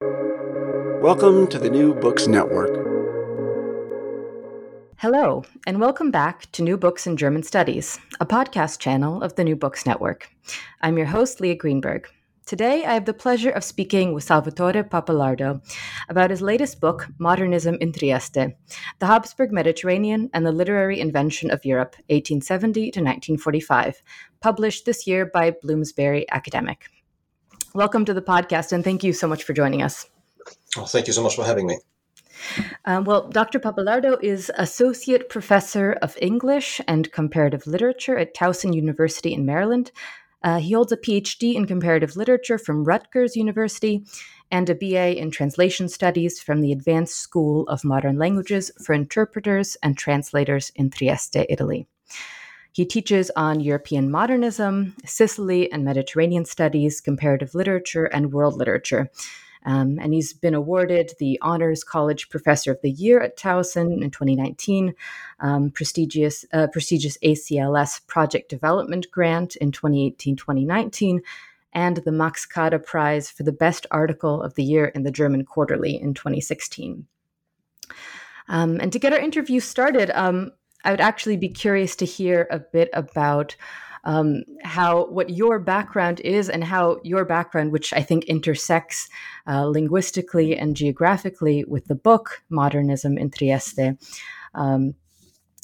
Welcome to the New Books Network. Hello, and welcome back to New Books in German Studies, a podcast channel of the New Books Network. I'm your host, Leah Greenberg. Today, I have the pleasure of speaking with Salvatore Pappalardo about his latest book, Modernism in Trieste The Habsburg Mediterranean and the Literary Invention of Europe, 1870 to 1945, published this year by Bloomsbury Academic. Welcome to the podcast, and thank you so much for joining us. Well, thank you so much for having me. Um, well, Dr. Pappalardo is Associate Professor of English and Comparative Literature at Towson University in Maryland. Uh, he holds a PhD in Comparative Literature from Rutgers University and a BA in Translation Studies from the Advanced School of Modern Languages for Interpreters and Translators in Trieste, Italy. He teaches on European modernism, Sicily and Mediterranean studies, comparative literature, and world literature. Um, and he's been awarded the Honors College Professor of the Year at Towson in 2019, um, prestigious, uh, prestigious ACLS Project Development Grant in 2018 2019, and the Max Kade Prize for the Best Article of the Year in the German Quarterly in 2016. Um, and to get our interview started, um, I would actually be curious to hear a bit about um, how what your background is and how your background, which I think intersects uh, linguistically and geographically with the book Modernism in Trieste. Um,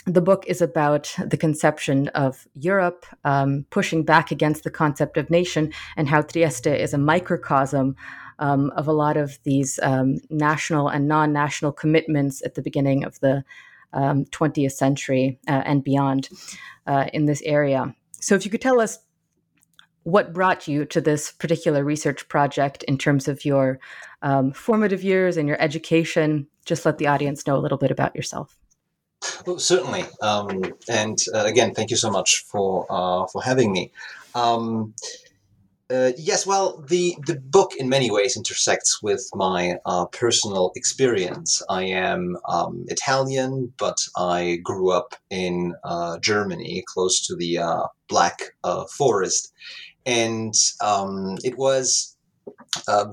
the book is about the conception of Europe, um, pushing back against the concept of nation, and how Trieste is a microcosm um, of a lot of these um, national and non national commitments at the beginning of the um, 20th century uh, and beyond uh, in this area. So, if you could tell us what brought you to this particular research project in terms of your um, formative years and your education, just let the audience know a little bit about yourself. Well, certainly, um, and uh, again, thank you so much for uh, for having me. Um, uh, yes, well, the the book in many ways intersects with my uh, personal experience. I am um, Italian, but I grew up in uh, Germany, close to the uh, Black Forest, and um, it was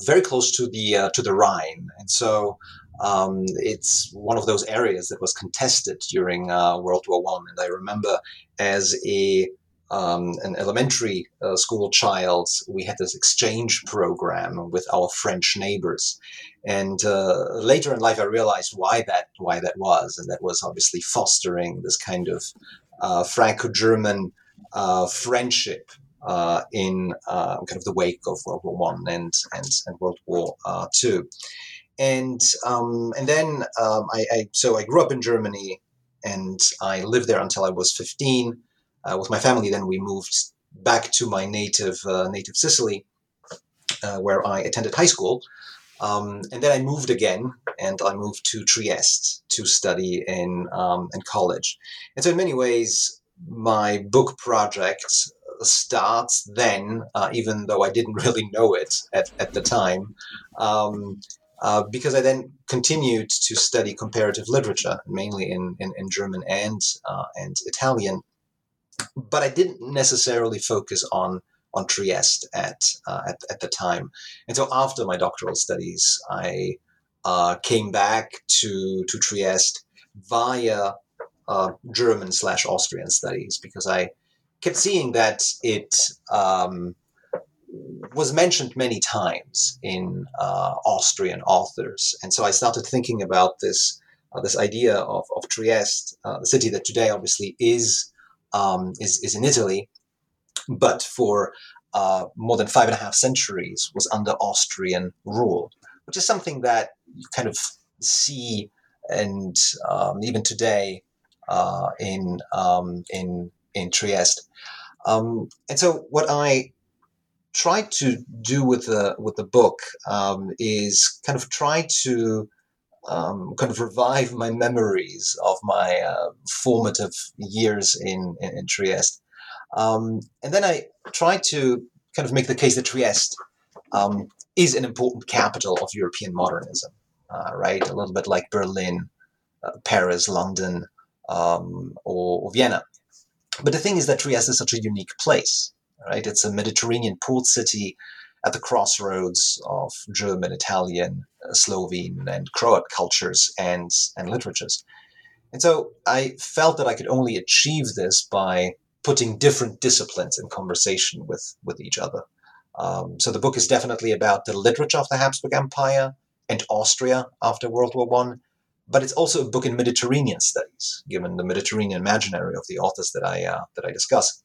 very close to the to the Rhine, and so. Um, it's one of those areas that was contested during uh, World War One, and I remember as a um, an elementary uh, school child, we had this exchange program with our French neighbors, and uh, later in life, I realized why that why that was, and that was obviously fostering this kind of uh, Franco-German uh, friendship uh, in uh, kind of the wake of World War One and, and and World War Two. And um, and then um, I, I, so I grew up in Germany and I lived there until I was 15 uh, with my family. Then we moved back to my native uh, native Sicily, uh, where I attended high school. Um, and then I moved again, and I moved to Trieste to study in um, in college. And so, in many ways, my book project starts then, uh, even though I didn't really know it at, at the time. Um, uh, because I then continued to study comparative literature, mainly in, in, in German and uh, and Italian. But I didn't necessarily focus on on Trieste at, uh, at at the time. And so after my doctoral studies, I uh, came back to to Trieste via uh, German slash Austrian studies because I kept seeing that it um, was mentioned many times in uh, Austrian authors, and so I started thinking about this uh, this idea of, of Trieste, uh, the city that today obviously is um, is, is in Italy, but for uh, more than five and a half centuries was under Austrian rule, which is something that you kind of see and um, even today uh, in um, in in Trieste. Um, and so what I try to do with the with the book um, is kind of try to um, kind of revive my memories of my uh, formative years in in, in Trieste, um, and then I tried to kind of make the case that Trieste um, is an important capital of European modernism, uh, right? A little bit like Berlin, uh, Paris, London, um, or, or Vienna. But the thing is that Trieste is such a unique place, right? It's a Mediterranean port city at the crossroads of German, Italian, uh, Slovene, and Croat cultures and, and literatures. And so I felt that I could only achieve this by putting different disciplines in conversation with, with each other. Um, so the book is definitely about the literature of the Habsburg Empire and Austria after World War One, but it's also a book in Mediterranean studies, given the Mediterranean imaginary of the authors that I uh, that I discuss.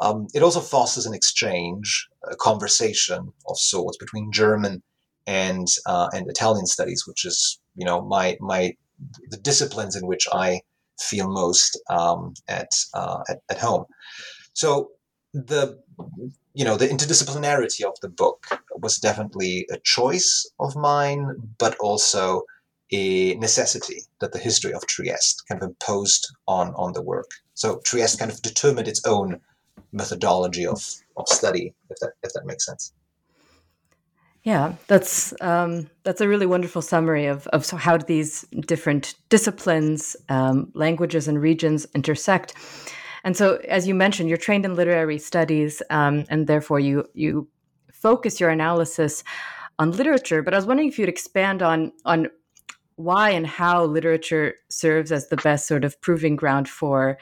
Um, it also fosters an exchange, a conversation of sorts between German and uh, and Italian studies, which is you know my my the disciplines in which I feel most um, at, uh, at at home. So the you know the interdisciplinarity of the book was definitely a choice of mine, but also a necessity that the history of Trieste kind of imposed on on the work. So Trieste kind of determined its own methodology of of study, if that if that makes sense. Yeah, that's um, that's a really wonderful summary of of how these different disciplines, um, languages, and regions intersect. And so, as you mentioned, you're trained in literary studies, um, and therefore you you focus your analysis on literature. But I was wondering if you'd expand on on why and how literature serves as the best sort of proving ground for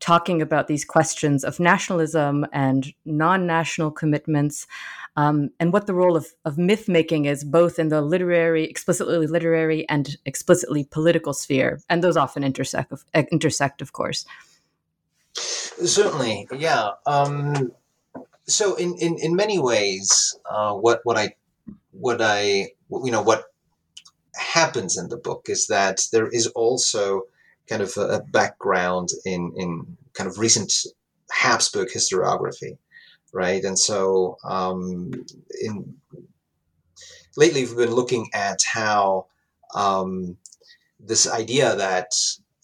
talking about these questions of nationalism and non-national commitments um, and what the role of, of myth making is both in the literary explicitly literary and explicitly political sphere. And those often intersect intersect of course. Certainly. Yeah um, so in, in, in many ways uh, what what i what i you know what happens in the book is that there is also kind of a, background in, in kind of recent Habsburg historiography, right? And so um, in lately we've been looking at how um, this idea that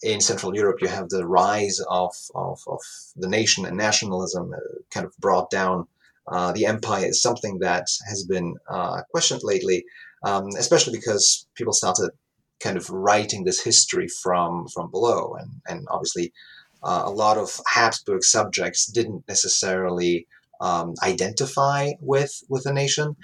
in Central Europe you have the rise of, of, of the nation and nationalism uh, kind of brought down uh, the empire is something that has been uh, questioned lately um, especially because people started kind of writing this history from from below, and and obviously uh, a lot of Habsburg subjects didn't necessarily um, identify with with a nation,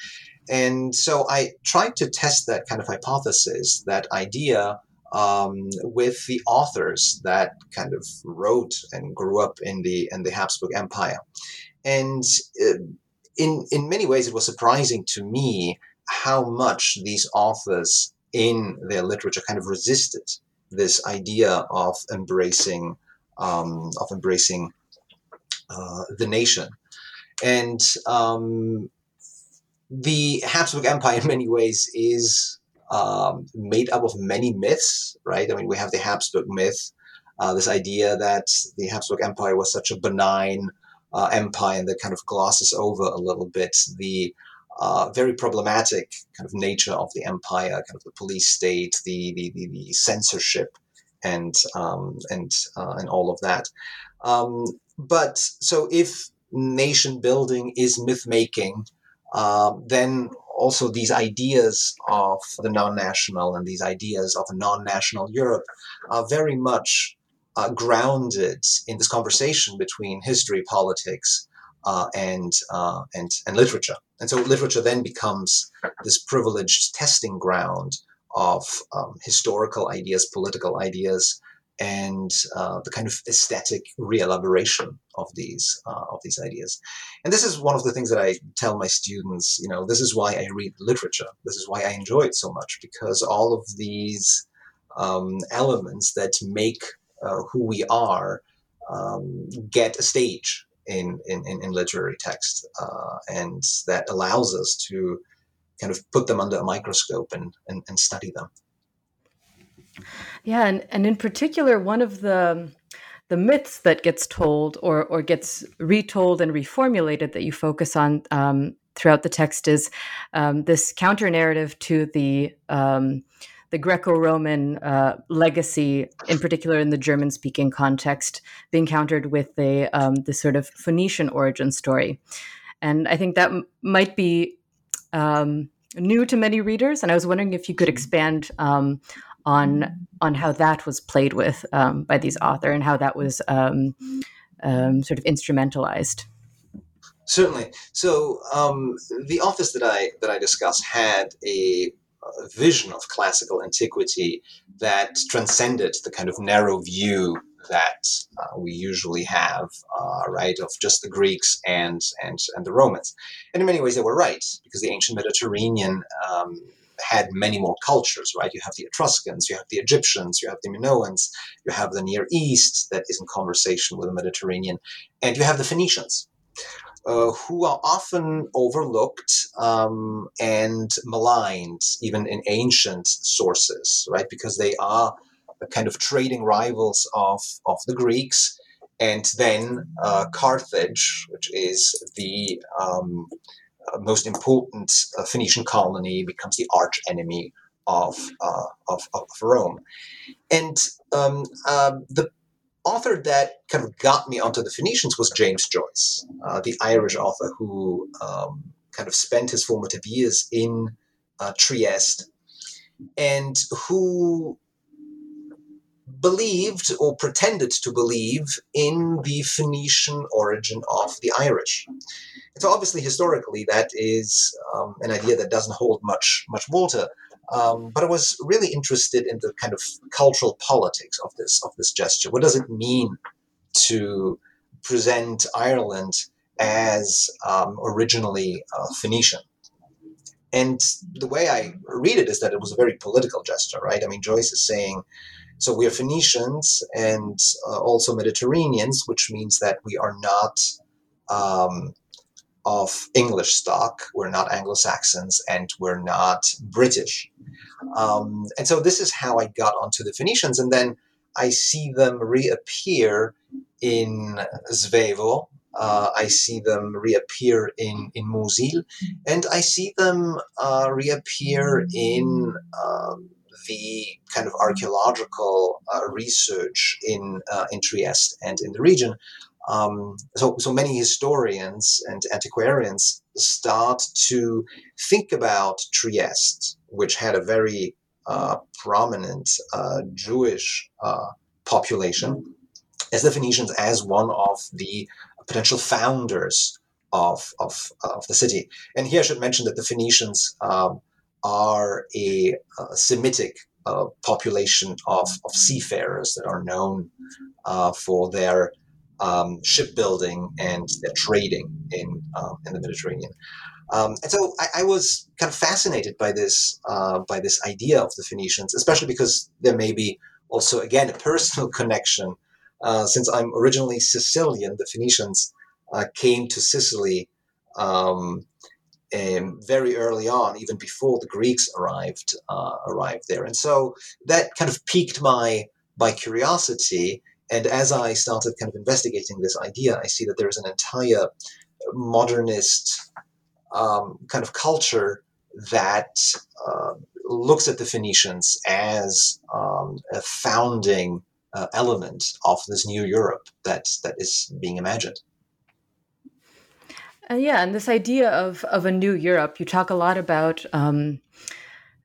and so I tried to test that kind of hypothesis, that idea. Um, with the authors that kind of wrote and grew up in the in the Habsburg Empire, and uh, in in many ways it was surprising to me how much these authors in their literature kind of resisted this idea of embracing um, of embracing uh, the nation, and um, the Habsburg Empire in many ways is um, made up of many myths, right? I mean, we have the Habsburg myth, uh, this idea that the Habsburg Empire was such a benign uh, empire and that kind of glosses over a little bit the uh, very problematic kind of nature of the empire, kind of the police state, the the, the, the censorship, and um, and uh, and all of that. Um, but so if nation building is myth making, uh, then also these ideas of the non-national and these ideas of a non-national Europe are very much uh, grounded in this conversation between history, politics, uh, and uh, and and literature. And so literature then becomes this privileged testing ground of um, historical ideas, political ideas, and uh, the kind of aesthetic reelaboration of these uh, of these ideas. And this is one of the things that I tell my students. You know, this is why I read literature. This is why I enjoy it so much because all of these um, elements that make uh, who we are um, get a stage in, in, in literary text. Uh, and that allows us to kind of put them under a microscope and, and, and study them. Yeah, and, and in particular, one of the the myths that gets told or or gets retold and reformulated that you focus on um, throughout the text is um, this counter narrative to the um, the Greco-Roman uh, legacy, in particular in the German-speaking context, being countered with the um, the sort of Phoenician origin story, and I think that m- might be um, new to many readers. And I was wondering if you could expand um, on on how that was played with um, by these author and how that was um, um, sort of instrumentalized. Certainly. So the office that I that I discuss had a vision of classical antiquity that transcended the kind of narrow view that uh, we usually have, uh, right, of just the Greeks and and and the Romans. And in many ways, they were right because the ancient Mediterranean um, had many more cultures, right? You have the Etruscans, you have the Egyptians, you have the Minoans, you have the Near East that is in conversation with the Mediterranean, and you have the Phoenicians. Uh, who are often overlooked um, and maligned, even in ancient sources, right? Because they are the kind of trading rivals of, of the Greeks. And then uh, Carthage, which is the um, uh, most important uh, Phoenician colony, becomes the arch enemy of, uh, of, of, Rome. And um, um, the author that kind of got me onto the Phoenicians was James Joyce, uh, the Irish author who um, kind of spent his formative years in uh, Trieste and who believed or pretended to believe in the Phoenician origin of the Irish. so obviously, historically, that is um, an idea that doesn't hold much much water. Um, but I was really interested in the kind of cultural politics of this of this gesture. What does it mean to present Ireland as um, originally uh, Phoenician? And the way I read it is that it was a very political gesture, right? I mean, Joyce is saying so we are Phoenicians and uh, also Mediterraneans, which means that we are not um, of English stock. We're not Anglo Saxons and we're not British. Um, and so this is how I got onto the Phoenicians. And then I see them reappear in Svevo. Uh, I see them reappear in, in Musil, and I see them uh, reappear in um, the kind of archaeological uh, research in uh, in Trieste and in the region. Um, so, so many historians and antiquarians start to think about Trieste, which had a very uh, prominent uh, Jewish uh, population, as the Phoenicians as one of the potential founders of, of, of the city. And here I should mention that the Phoenicians um, are a, a Semitic uh, population of, of seafarers that are known uh, for their um, shipbuilding and trading in, uh, in the Mediterranean. Um, and so I, I, was kind of fascinated by this uh, by this idea of the Phoenicians, especially because there may be also again a personal connection. Uh, since I'm originally Sicilian, the Phoenicians uh, came to Sicily um, um, very early on, even before the Greeks arrived uh, arrived there, and so that kind of piqued my my curiosity. And as I started kind of investigating this idea, I see that there is an entire modernist um, kind of culture that uh, looks at the Phoenicians as um, a founding uh, element of this new Europe that that is being imagined. Uh, yeah, and this idea of of a new Europe, you talk a lot about um,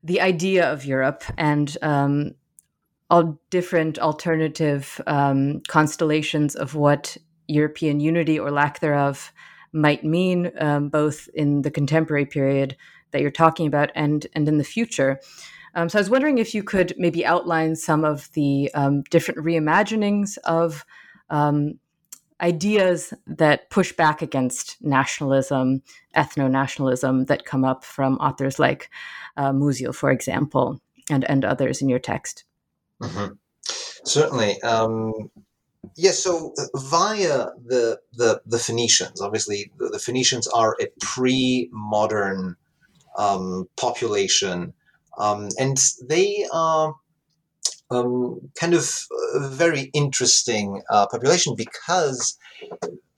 the idea of Europe and um, all different alternative um, constellations of what European unity or lack thereof might mean, um, both in the contemporary period that you're talking about and and in the future. Um, so I was wondering if you could maybe outline some of the um, different reimaginings of um, ideas that push back against nationalism, ethno nationalism that come up from authors like uh, Musil, for example, and, and others in your text. Mm-hmm. Certainly. Um, yes, so uh, via the, the, the Phoenicians, obviously, the, the Phoenicians are a pre modern um, population, um, and they are um, kind of a very interesting uh, population because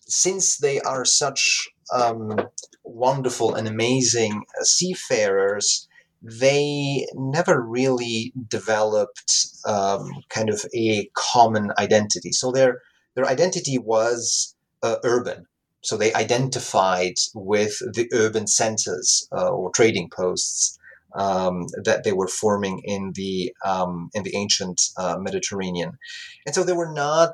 since they are such um, wonderful and amazing seafarers, they never really developed um, kind of a common identity. So their their identity was uh, urban. So they identified with the urban centers uh, or trading posts um, that they were forming in the um, in the ancient uh, Mediterranean, and so they were not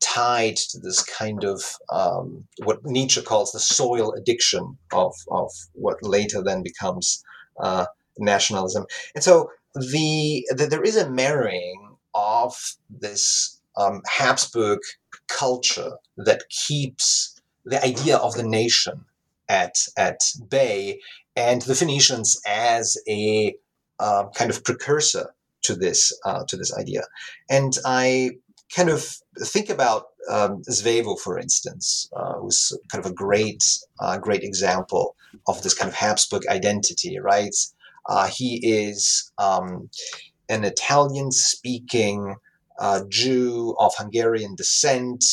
tied to this kind of um, what Nietzsche calls the soil addiction of of what later then becomes uh, nationalism, and so the, the, there is a marrying of this um, Habsburg culture that keeps the idea of the nation at at bay and the Phoenicians as a uh, kind of precursor to this uh, to this idea. And I kind of think about um, Svevo, for instance, uh, was kind of a great uh, great example of this kind of Habsburg identity, right? Uh, he is um, an Italian-speaking uh, Jew of Hungarian descent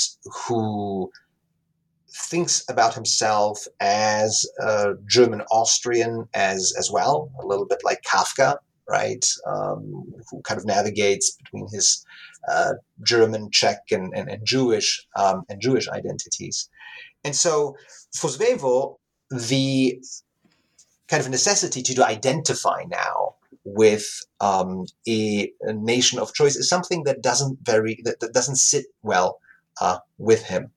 who thinks about himself as a German Austrian as as well, a little bit like Kafka, right? Um, who kind of navigates between his uh, German, Czech, and, and, and Jewish um, and Jewish identities. And so for Svevo, the kind of necessity to identify now with um, a, a, nation of choice is something that doesn't very that, that doesn't sit well uh, with him.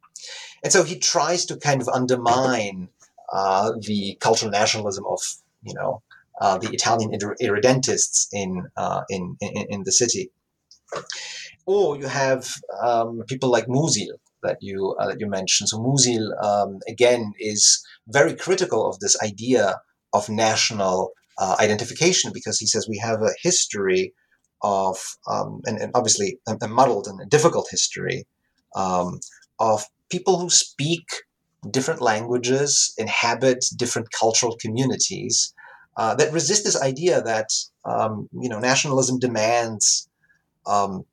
And so he tries to kind of undermine uh, the cultural nationalism of, you know, uh, the Italian irredentists in, uh, in, in, in the city. Or you have um, people like Musil that you uh, that you mentioned. So Musil um, again is very critical of this idea of national uh, identification because he says we have a history of um, and, and, obviously a, a, muddled and a difficult history um, of people who speak different languages, inhabit different cultural communities, uh, that resist this idea that um, you know nationalism demands um,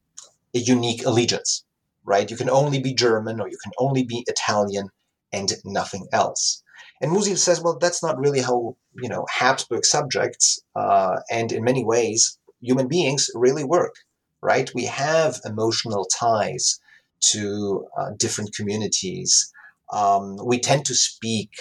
a unique allegiance, right? You can only be German or you can only be Italian and nothing else. And Musil says, well, that's not really how you know Habsburg subjects uh, and in many ways human beings really work, right? We have emotional ties to uh, different communities. Um, we tend to speak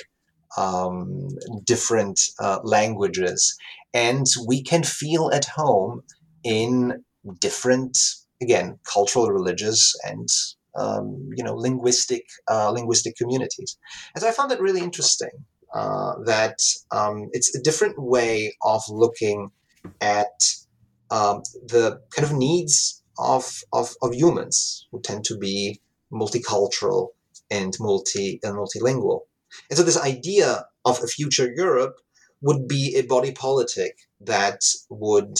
um, different uh, languages, and we can feel at home in different, again, cultural, religious, and um, you know, linguistic uh, linguistic communities. And so I found that really interesting. Uh, that um, it's a different way of looking at um, the kind of needs of, of, of humans who tend to be multicultural and multi and multilingual. And so this idea of a future Europe would be a body politic that would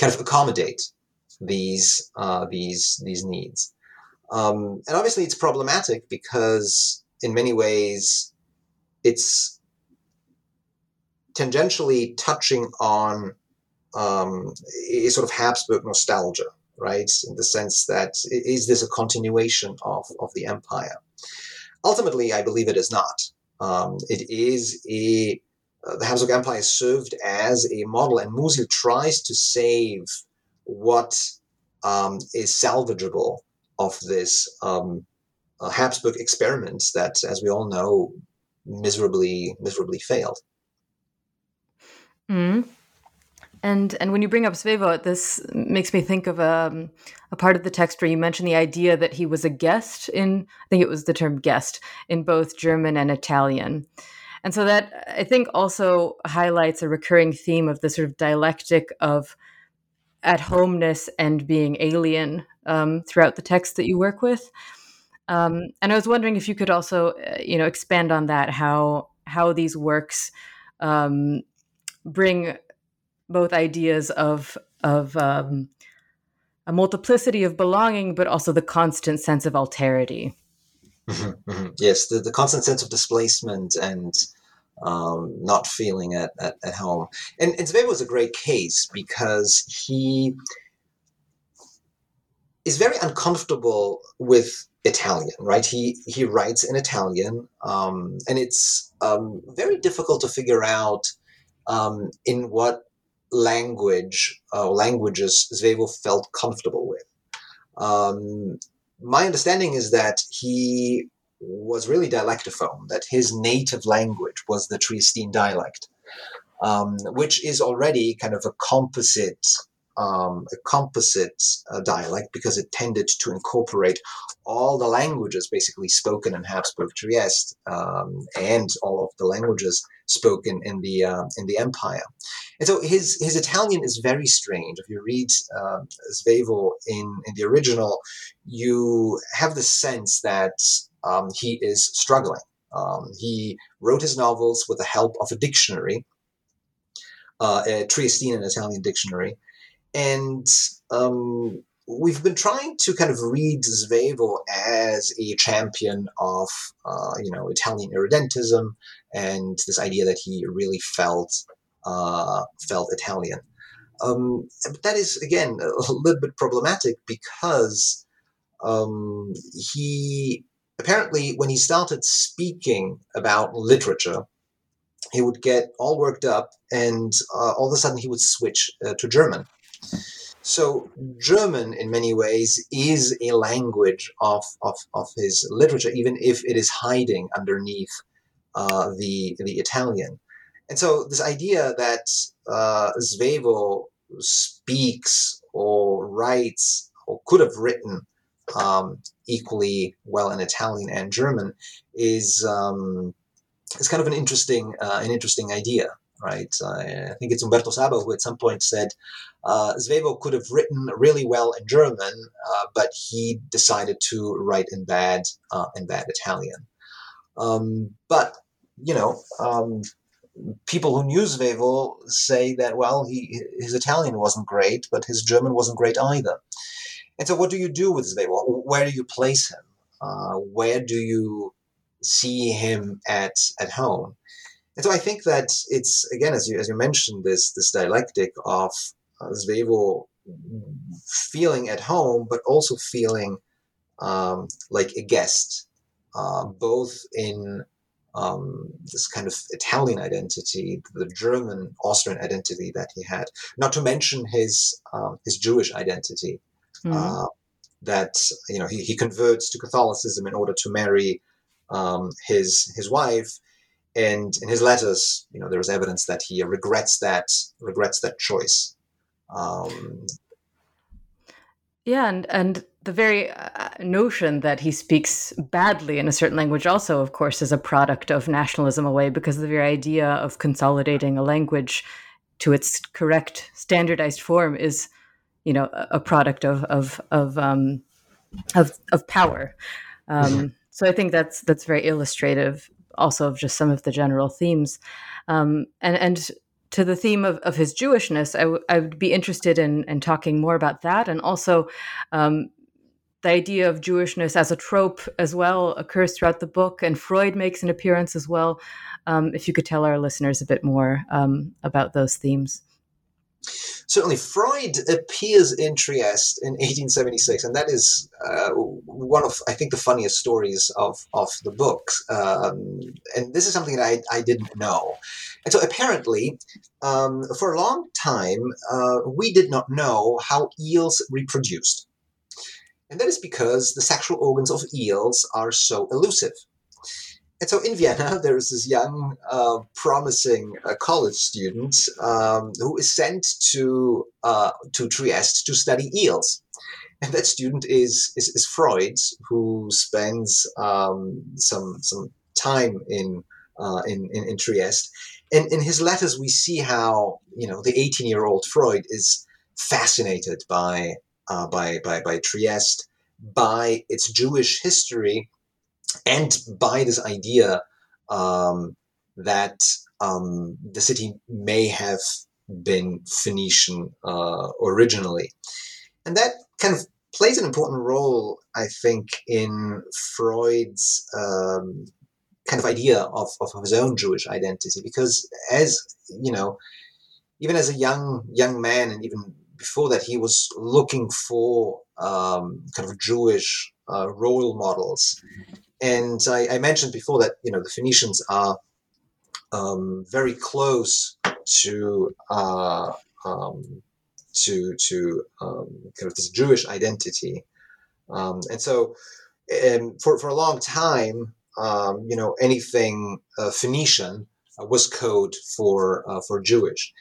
kind of accommodate these uh, these these needs. Um, and obviously, it's problematic because in many ways, it's tangentially touching on um, a sort of Habsburg nostalgia, right? In the sense that is this a continuation of, of the empire? Ultimately, I believe it is not. Um, it is a uh, the Habsburg Empire served as a model, and Musil tries to save what um, is salvageable of this um, uh, Habsburg experiment that, as we all know, miserably miserably failed. Mm. And and when you bring up Svevo, this makes me think of um, a part of the text where you mentioned the idea that he was a guest in, I think it was the term guest, in both German and Italian. And so that I think also highlights a recurring theme of the sort of dialectic of at homeness and being alien um, throughout the text that you work with. Um, and I was wondering if you could also, uh, you know, expand on that how how these works um, bring both ideas of of um, a multiplicity of belonging, but also the constant sense of alterity. Mm-hmm, mm-hmm. Yes, the, the constant sense of displacement and um, not feeling at, at, at home. And, and Zweig was a great case because he is very uncomfortable with Italian, right? He he writes in Italian, um, and it's um, very difficult to figure out um, in what language uh, languages Svevo felt comfortable with. Um, my understanding is that he was really dialectophone, that his native language was the Triestine dialect, um, which is already kind of a composite um, a composite uh, dialect because it tended to incorporate all the languages basically spoken in Habsburg Trieste um, and all of the languages spoken in the uh, in the empire. And so his his Italian is very strange. If you read uh, Svevo in in the original, you have the sense that um, he is struggling. Um, he wrote his novels with the help of a dictionary, uh, a Triestine and Italian dictionary, and um, we've been trying to kind of read Svevo as a champion of, uh, you know, Italian irredentism and this idea that he really felt uh, felt Italian. Um, but that is again a little bit problematic because um, he apparently when he started speaking about literature, he would get all worked up, and uh, all of a sudden he would switch uh, to German so German, in many ways, is a language of, of, of his literature, even if it is hiding underneath uh, the the Italian. And so this idea that uh, speaks or writes or could have written um, equally well in Italian and German is um, is kind of an interesting uh, an interesting idea right? I think it's Umberto Saba who at some point said uh, Svevo could have written really well in German, uh, but he decided to write in bad uh, in bad Italian. Um, but you know, um, people who knew Svevo say that well, he his Italian wasn't great, but his German wasn't great either. And so, what do you do with Svevo? Where do you place him? Uh, where do you see him at at home? And so I think that it's again, as you as you mentioned, this this dialectic of uh, Svevo feeling at home, but also feeling um, like a guest, uh, both in um, this kind of Italian identity, the German Austrian identity that he had, not to mention his um, his Jewish identity. Mm-hmm. Uh, that you know he, he converts to Catholicism in order to marry um, his his wife, and in his letters, you know, there is evidence that he regrets that regrets that choice. Um, yeah, and and the very uh, notion that he speaks badly in a certain language also, of course, is a product of nationalism away because the very idea of consolidating a language to its correct standardized form is, you know, a, product of of of um, of, of power. Um, so I think that's that's very illustrative also of just some of the general themes. Um, and and to the theme of, of his Jewishness, I, w- I would be interested in, in talking more about that. And also, um, the idea of Jewishness as a trope as well occurs throughout the book, and Freud makes an appearance as well. Um, if you could tell our listeners a bit more um, about those themes. Certainly, Freud appears in Trieste in 1876, and that is uh, one of, I think, the funniest stories of, of the book. Um, and this is something that I, I didn't know. And so, apparently, um, for a long time, uh, we did not know how eels reproduced. And that is because the sexual organs of eels are so elusive. And so in Vienna, there is this young, uh, promising uh, college student um, who is sent to uh, to Trieste to study eels. And that student is is, is Freud, who spends um, some some time in, uh, in, in in Trieste. And in his letters, we see how you know the 18 year old Freud is fascinated by uh, by by by Trieste, by its Jewish history and by this idea um, that um, the city may have been Phoenician uh, originally. And that kind of plays an important role, I think, in Freud's um, kind of idea of, of his own Jewish identity, because as you know, even as a young young man, and even before that he was looking for um, kind of Jewish uh, role models, and I, I, mentioned before that you know the Phoenicians are um, very close to uh, um, to to um, kind of this Jewish identity, um, and so and for for a long time, um, you know, anything uh, Phoenician was code for uh, for Jewish,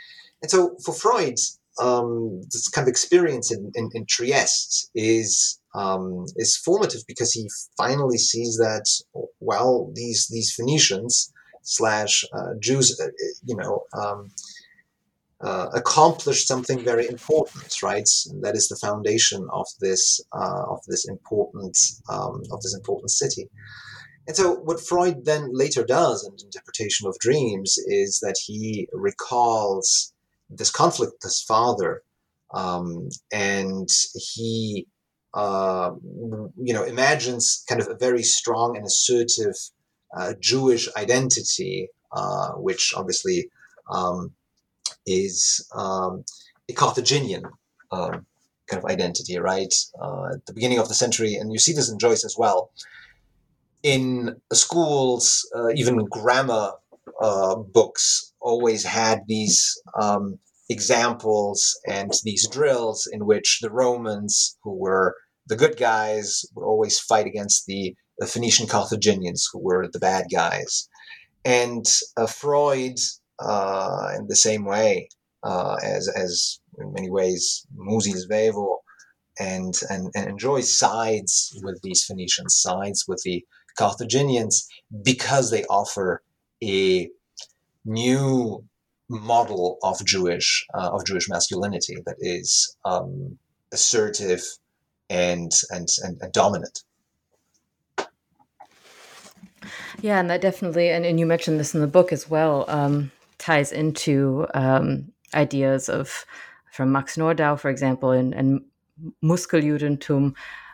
and so for Freud, um, this kind of experience in, in, in Trieste is um, is formative because he finally sees that well these these Phoenicians slash uh, Jews, uh, you know, um, uh, accomplished something very important, right? And that is the foundation of this uh, of this important um, of this important city. And so, what Freud then later does in interpretation of dreams is that he recalls this conflict with his father, um, and he, uh, you know, imagines kind of a very strong and assertive uh, Jewish identity, uh, which obviously um, is um, a Carthaginian um, kind of identity, right? Uh, at the beginning of the century, and you see this in Joyce as well. In schools, uh, even grammar uh, books always had these um, examples and these drills in which the Romans, who were the good guys, would always fight against the, the Phoenician Carthaginians, who were the bad guys. And uh, Freud uh, in the same way uh, as, as in many ways Musil Svevo and, and, and sides with these Phoenicians, sides with the Carthaginians, because they offer a new model of Jewish uh, of Jewish masculinity that is um, assertive and, and and, and dominant. Yeah, and that definitely, and, and you mentioned this in the book as well. Um, ties into um, ideas of from Max Nordau, for example, and, and Muskeljudentum.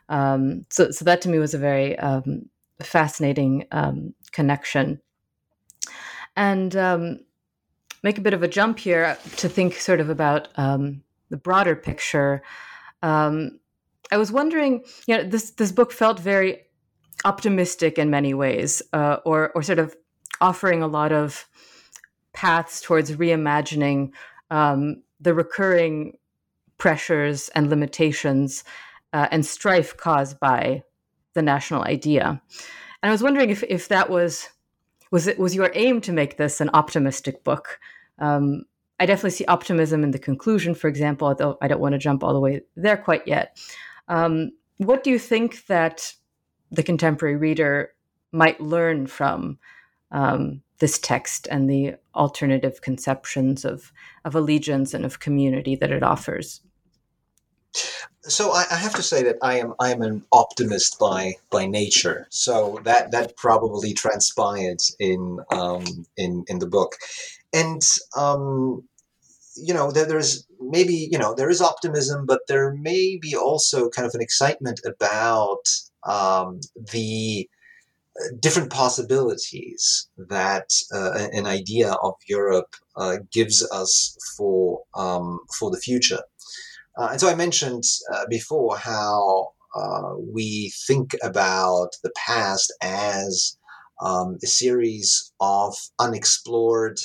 Um, so, so that to me was a very um, fascinating um, connection. And um, make a bit of a jump here to think sort of about um, the broader picture. I was wondering, you know, this this book felt very optimistic in many ways, uh, or or sort of offering a lot of paths towards reimagining um, the recurring pressures and limitations uh, and strife caused by the national idea. And I was wondering if, if that was was it was your aim to make this an optimistic book. Um, I definitely see optimism in the conclusion, for example, although I don't want to jump all the way there quite yet. Um, what do you think that the contemporary reader might learn from um, this text and the alternative conceptions of, of allegiance and of community that it offers? So I, I, have to say that I am I am an optimist by by nature. So that that probably transpired in um, in in the book, and um, you know there, there's maybe you know there is optimism, but there may be also kind of an excitement about um, the different possibilities that uh, an idea of Europe uh, gives us for um, for the future. Uh, and so I mentioned uh, before how uh, we think about the past as um, a series of unexplored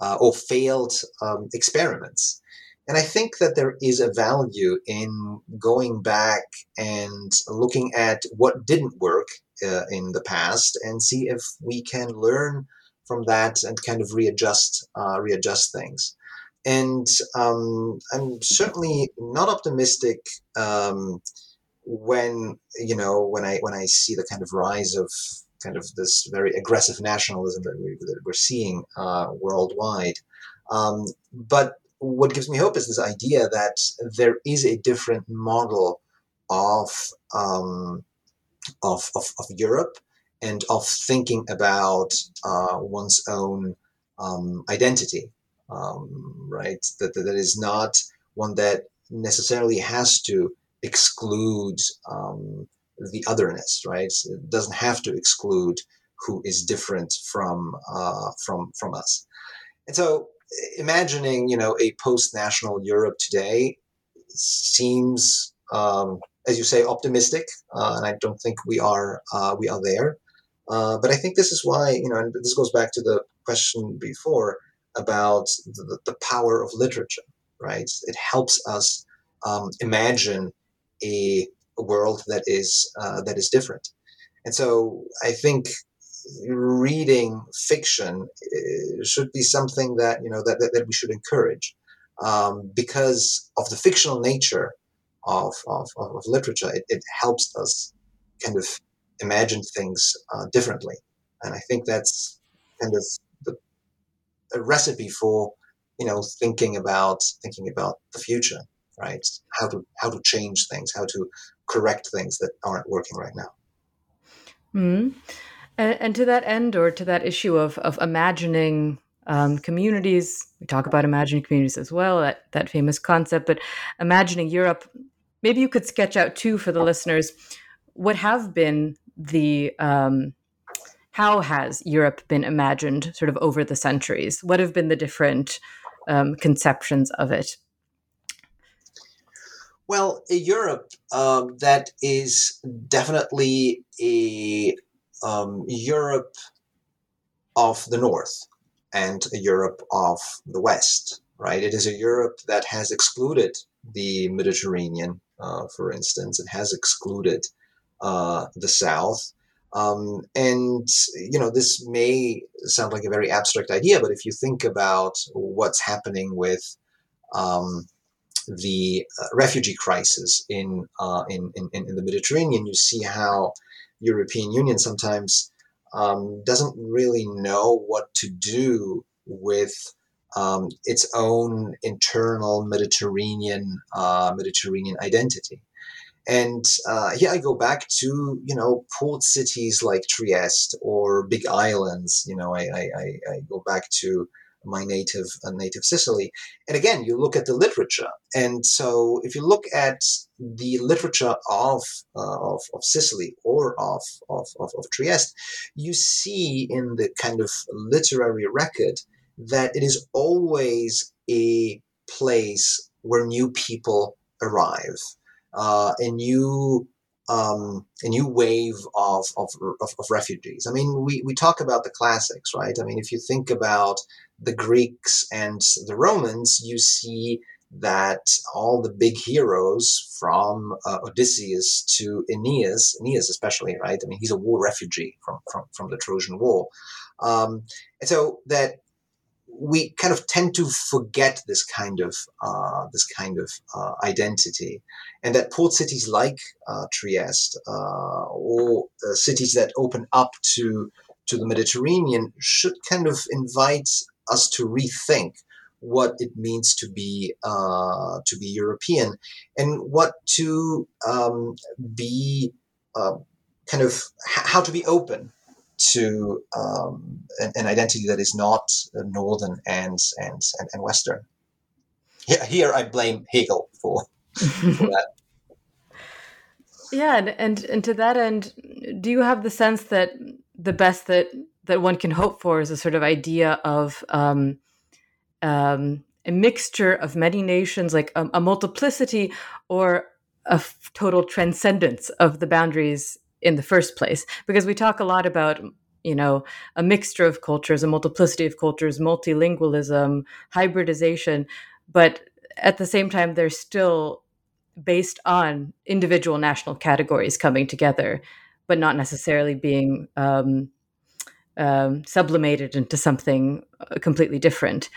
uh, or failed um, experiments. And I think that there is a value in going back and looking at what didn't work uh, in the past and see if we can learn from that and kind of readjust uh, readjust things. And um, I'm certainly not optimistic um, when you know when I when I see the kind of rise of kind of this very aggressive nationalism that, we, we're seeing uh, worldwide. Um, but what gives me hope is this idea that there is a different model of um, of, of, of Europe and of thinking about uh, one's own um, identity, um, right? That, that is not one that necessarily has to exclude um, the otherness, right? It doesn't have to exclude who is different from uh, from from us. And so, imagining you know a post-national Europe today, seems, um, as you say, optimistic, uh, and I don't think we are uh, we are there. Uh, but I think this is why you know, and this goes back to the question before about the, the power of literature. Right? It helps us um, imagine a, a, world that is uh, that is different. And so I think reading fiction uh, should be something that you know that, that, that we should encourage um, because of the fictional nature of, of, of literature it, it, helps us kind of imagine things uh, differently and i think that's kind of a recipe for you know thinking about thinking about the future right how to how to change things how to correct things that aren't working right now mm-hmm. And, and, to that end, or to that issue of of imagining um, communities, we talk about imagining communities as well. That that famous concept, but imagining Europe. Maybe you could sketch out too for the listeners what have been the um, how has Europe been imagined sort of over the centuries? What have been the different um, conceptions of it? Well, Europe, um, that is definitely a um, Europe of the North and a Europe of the West, right? It is a Europe that has excluded the Mediterranean, uh, for instance, and has excluded uh, the South. Um, and, you know, this may sound like a very abstract idea, but if you think about what's happening with um, the uh, refugee crisis in, uh, in, in, in the Mediterranean, you see how European Union sometimes um, doesn't really know what to do with um, its own internal Mediterranean uh, Mediterranean identity. And uh, here I go back to you know port cities like Trieste or big islands. You know I, I, I go back to my native uh, native Sicily. And again, you look at the literature, and so if you look at the literature of uh, of, of, Sicily or of, of, of, of Trieste, you see in the kind of literary record that it is always a place where new people arrive, uh, a new um, a new wave of, of, of, of, refugees. I mean, we, we talk about the classics, right? I mean, if you think about the Greeks and the Romans, you see that all the big heroes from uh, Odysseus to Aeneas, Aeneas especially, right? I mean, he's a war refugee from, from, from the Trojan War. Um, and so that we kind of tend to forget this kind of uh, this kind of uh, identity, and that port cities like uh, Trieste uh, or uh, cities that open up to to the Mediterranean should kind of invite us to rethink what it means to be uh, to be European and what to um, be kind of how to be open to um, an, an, identity that is not northern and and and, and western. Here, here I blame Hegel for, for that. Yeah, and, and and to that end, do you have the sense that the best that that one can hope for is a sort of idea of um, um, a mixture of many nations, like a, a multiplicity or a f- total transcendence of the boundaries in the first place because we talk a lot about you know a mixture of cultures a multiplicity of cultures multilingualism hybridization but at the same time they're still based on individual national categories coming together but not necessarily being um, um, sublimated into something uh, completely different.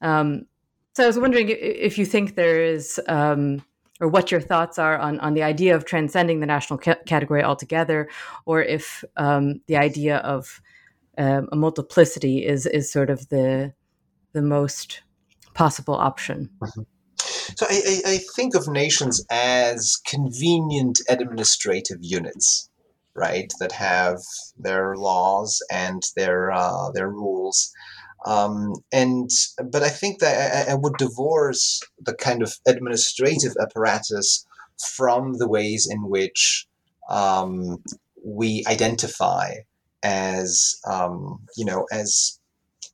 Um, so i was wondering if you think there is um, or what your thoughts are on, on the idea of transcending the national ca- category altogether, or if um, the idea of um, a multiplicity is is sort of the the most possible option. Mm-hmm. So I, I, think of nations as convenient administrative units, right? That have their laws and their uh, their rules, um, and but I think that I, I, would divorce the kind of administrative apparatus from the ways in which um, we identify as um, you know as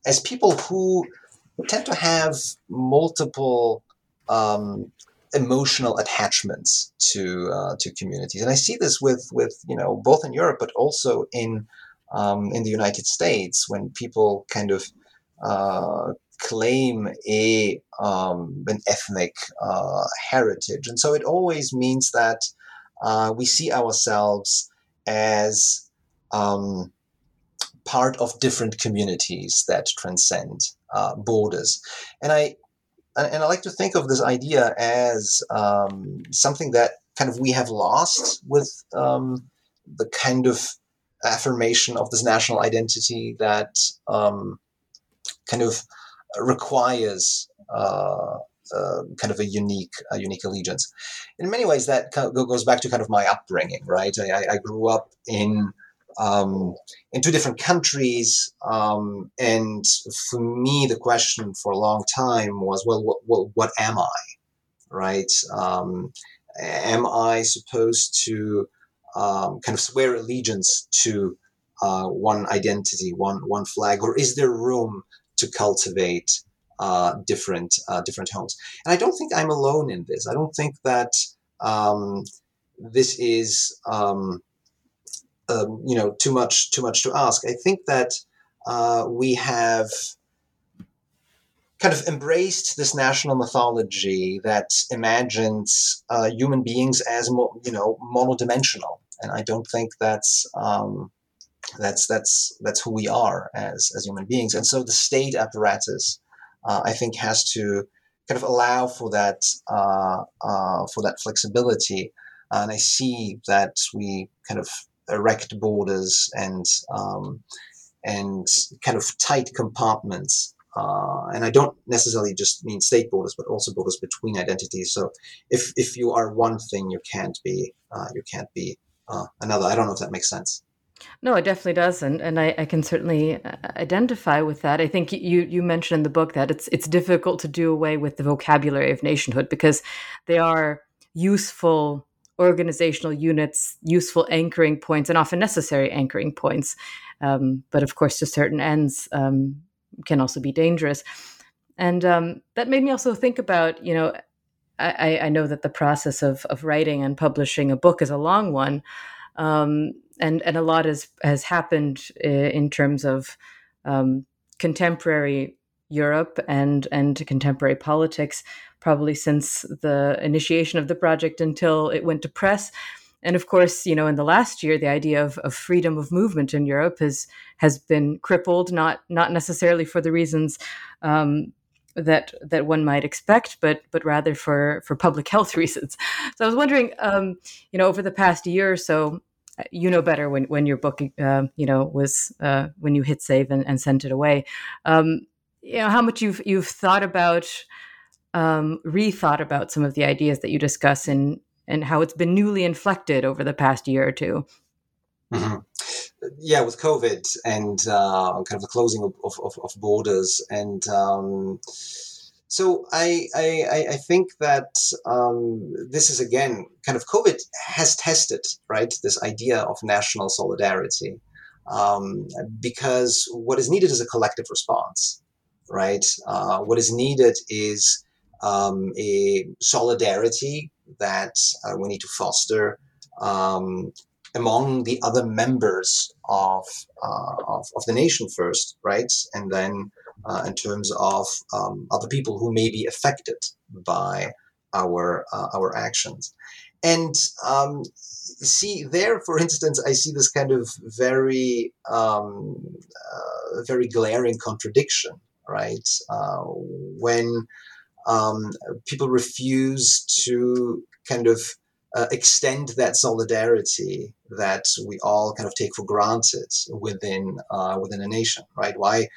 as people who tend to have multiple um, emotional attachments to uh, to communities, and I see this with with you know both in Europe but also in um, in the United States when people kind of uh, claim a um, an ethnic uh, heritage, and so it always means that uh, we see ourselves as um, part of different communities that transcend uh, borders, and I and I like to think of this idea as um, something that kind of we have lost with um, the kind of affirmation of this national identity that um, kind of requires uh, uh, kind of a unique, a unique allegiance. In many ways, that goes back to kind of my upbringing, right? I, I grew up in um, in two different countries, um, and for me, the question for a long time was, well, what, what, what am I, right? Um, am I supposed to um, kind of swear allegiance to uh, one identity, one one flag, or is there room to cultivate uh, different uh, different homes. And I don't think I'm alone in this. I don't think that um, this is um, um, you know too much too much to ask. I think that uh, we have kind of embraced this national mythology that imagines uh, human beings as mo- you know monodimensional, and I don't think that's um, that's that's that's who we are as as human beings. And so the state apparatus, uh, I think, has to kind of allow for that uh, uh, for that flexibility. and I see that we kind of erect borders and um, and kind of tight compartments. Uh, and I don't necessarily just mean state borders, but also borders between identities. So if if you are one thing, you can't be uh, you can't be uh, another. I don't know if that makes sense. No, it definitely does, and and I, I, can certainly uh, identify with that. I think you you mentioned in the book that it's it's difficult to do away with the vocabulary of nationhood because they are useful organizational units, useful anchoring points, and often necessary anchoring points. Um, but of course, to certain ends, um, can also be dangerous. And um, that made me also think about, you know, I, I know that the process of of writing and publishing a book is a long one. Um, and and a lot has has happened uh, in terms of um, contemporary Europe and and contemporary politics, probably since the initiation of the project until it went to press. And of course, you know, in the last year, the idea of, of freedom of movement in Europe has has been crippled, not not necessarily for the reasons um, that that one might expect, but but rather for for public health reasons. So I was wondering, um, you know, over the past year or so, you know better when when your book uh, you know was uh, when you hit save and, and sent it away um, you know how much you've you've thought about um, rethought about some of the ideas that you discuss and and how it's been newly inflected over the past year or 2 mm-hmm. yeah with covid and uh, kind of the closing of, of, of borders and um, so I, I, I think that um, this is again kind of COVID has tested right this idea of national solidarity um, because what is needed is a collective response, right? Uh, what is needed is um, a solidarity that uh, we need to foster um, among the other members of, uh, of, of the nation first, right, and then uh, in terms of um, other people who may be affected by our uh, our actions. And um, see there, for instance, I see this kind of very um, uh, very glaring contradiction, right? Uh, when um, people refuse to kind of uh, extend that solidarity that we all kind of take for granted within uh, within a nation, right? Why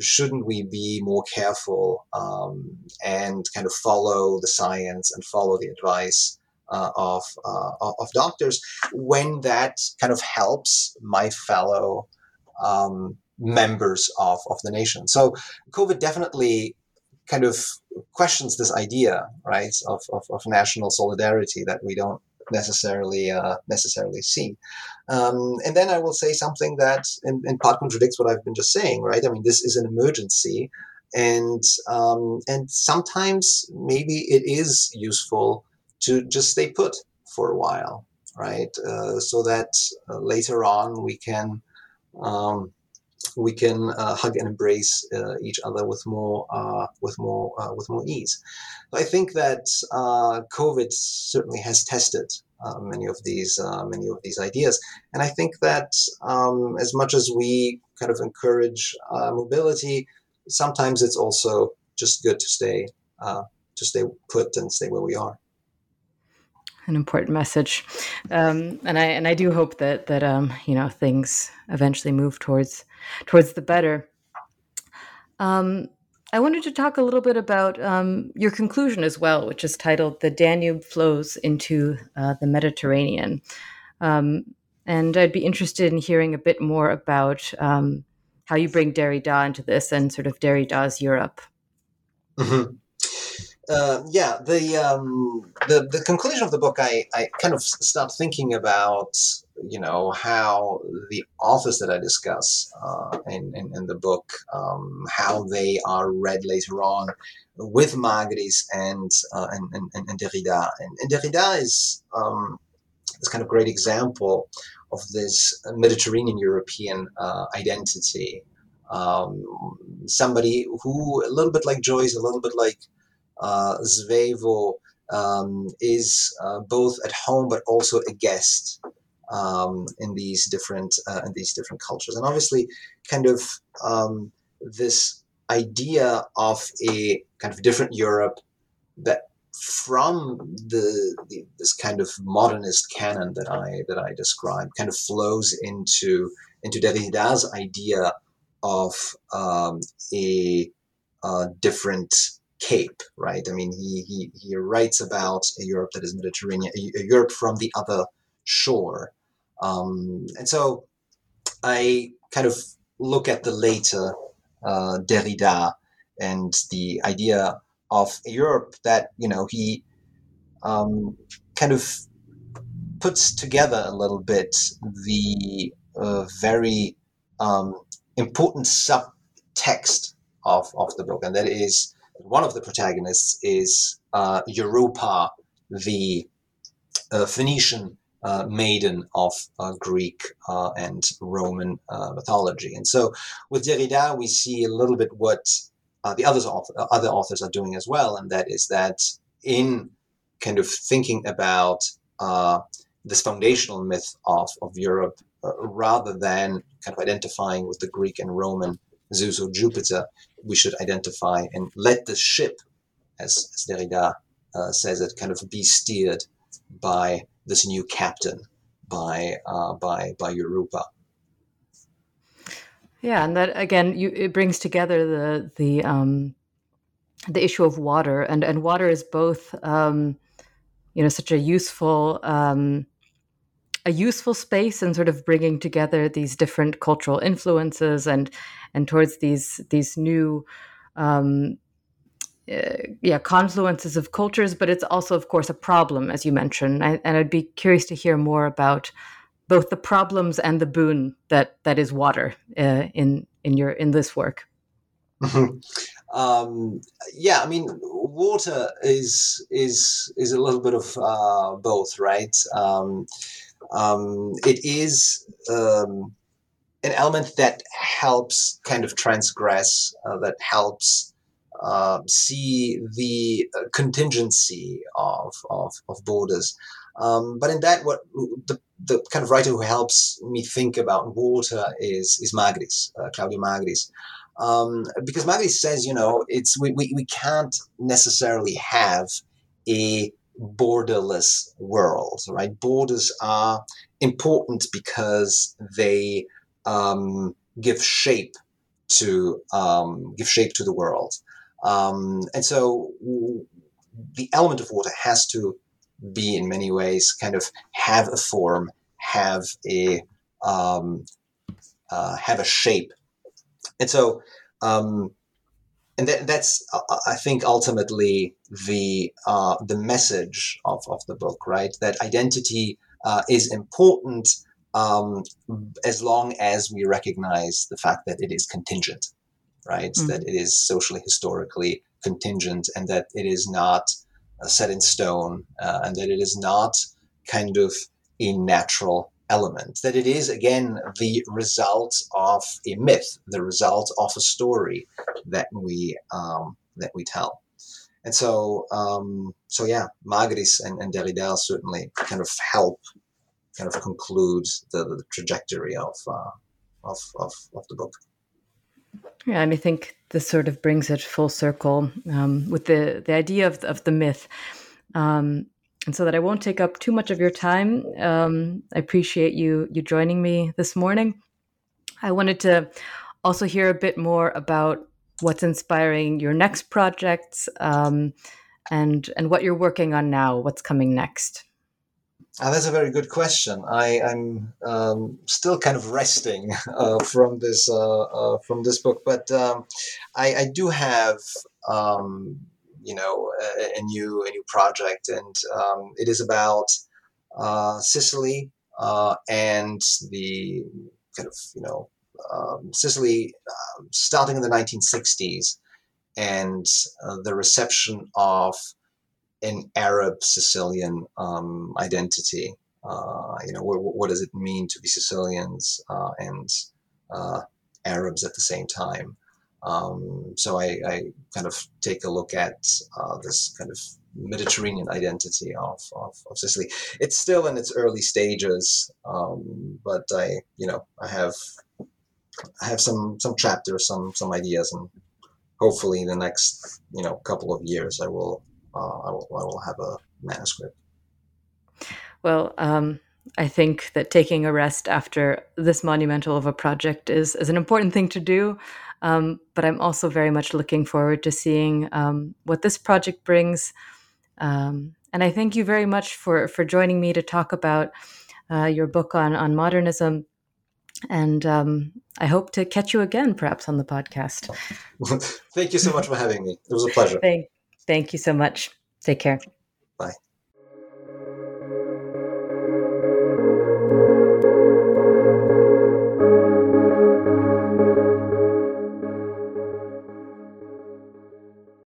shouldn't we be more careful um, and kind of follow the science and follow the advice uh, of uh, of doctors when that kind of helps my fellow um, members of, of the nation. So COVID definitely kind of questions this idea, right, of, of, of national solidarity that we don't necessarily uh, necessarily see. Um, and then I will say something that in, in, part contradicts what I've been just saying, right? I mean, this is an emergency, and um, and sometimes maybe it is useful to just stay put for a while, right? Uh, so that uh, later on we can um, we can uh, hug and embrace uh, each other with more uh, with more uh, with more ease. I think that COVID certainly has tested many of these many of these ideas, and I think that um, as much as we kind of encourage mobility sometimes it's also just good to stay uh, to stay put and stay where we are. An important message, um, and I and I do hope that that um, you know things eventually move towards towards the better. Um, I wanted to talk a little bit about um, your conclusion as well, which is titled "The Danube Flows into uh, the Mediterranean," um, and I'd be interested in hearing a bit more about um, how you bring Derrida into this and sort of Derrida's Europe. Mm-hmm. Uh, yeah, the, um, the the conclusion of the book, I, I kind of start thinking about you know how the authors that I discuss uh, in, in, in the book, um, how they are read later on with Magris and uh, and, and, and Derrida, and, and Derrida is um, this kind of great example of this Mediterranean European uh, identity. Um, somebody who, a little bit like Joyce, a little bit like uh, Svevo, um, is uh, both at home but also a guest um, in these different uh, in these different cultures, and obviously, kind of um, this idea of a kind of different Europe that from the, the, this kind of modernist canon that I that I described kind of flows into into Derrida's idea of um, a, a, different cape, right? I mean, he, he he writes about a Europe that is Mediterranean, a, a Europe from the other shore, um, and so I kind of look at the later uh, Derrida and the idea of Europe that you know he um, kind of puts together a little bit the uh, very um, important subtext of, of the book, and that is one of the protagonists is uh, Europa, the uh, Phoenician uh, maiden of uh, Greek uh, and Roman uh, mythology. And so with Derrida, we see a little bit what uh, the others uh, other authors are doing as well, and that is that in kind of thinking about this foundational myth of, of Europe, rather than kind of identifying with the Greek and Roman Zeus or Jupiter, we should identify and let the ship, as, as Derrida says it, kind of be steered by this new captain, by uh, by by Europa. Yeah, and that again, you, it brings together the the um, the issue of water, and and water is both um, you know such a useful um, a useful space in sort of bringing together these different cultural influences and and towards these these new um, uh, yeah confluences of cultures, but it's also of course a problem as you mentioned, I, and I'd be curious to hear more about both the problems and the boon that that is water uh, in in your in this work. um, yeah, I mean, water is is is a little bit of uh, both, right? Um, um, it is um, an element that helps kind of transgress, uh, that helps uh, see the uh, contingency of, of, of borders. Um, but in that, what the, the kind of writer who helps me think about water is is Magris, uh, Claudio Magris, um, because Magris says, you know, it's we, we, we can't necessarily have a borderless world, right? Borders are important because they um, give shape to um, give shape to the world, um, and so the element of water has to be in many ways kind of have a form, have a um, uh, have a shape, and so um, and that, that's uh, I think ultimately the uh, the message of, of the book, right? That identity uh, is important um, as long as we recognize the fact that it is contingent. Right? Mm-hmm. That it is socially, historically contingent, and that it is not uh, set in stone, uh, and that it is not kind of a natural element. That it is again the result of a myth, the result of a story that we um, that we tell. And so, um, so yeah, Magris and, and Derrida certainly kind of help kind of conclude the, the trajectory of, uh, of, of, of, the book. Yeah, and I think this sort of brings it full circle um, with the, the idea of, of the myth. Um, and so that I won't take up too much of your time, um, I appreciate you you joining me this morning. I wanted to also hear a bit more about what's inspiring your next projects um, and and what you're working on now what's coming next uh, that's a very good question. I, am um, still kind of resting uh, from this uh, uh, from this book, but um, I, I, do have um, you know a, a, new a new project, and um, it is about uh, Sicily uh, and the kind of you know um, Sicily uh, starting in the 1960s and uh, the reception of an Arab Sicilian um, identity. Uh, you know, what, what, does it mean to be Sicilians uh, and uh, Arabs at the same time? Um, so I, I, kind of take a look at uh, this kind of Mediterranean identity of, of, of, Sicily. It's still in its early stages, um, but I, you know, I have I have some some chapters, some some ideas, and hopefully in the next you know couple of years, I will uh, I will I will have a manuscript. Well, um, I think that taking a rest after this monumental of a project is is an important thing to do. Um, but I'm also very much looking forward to seeing um, what this project brings. Um, and I thank you very much for for joining me to talk about uh, your book on on modernism. And um, I hope to catch you again, perhaps on the podcast. thank you so much for having me. It was a pleasure. Thank, thank you so much. Take care. Bye.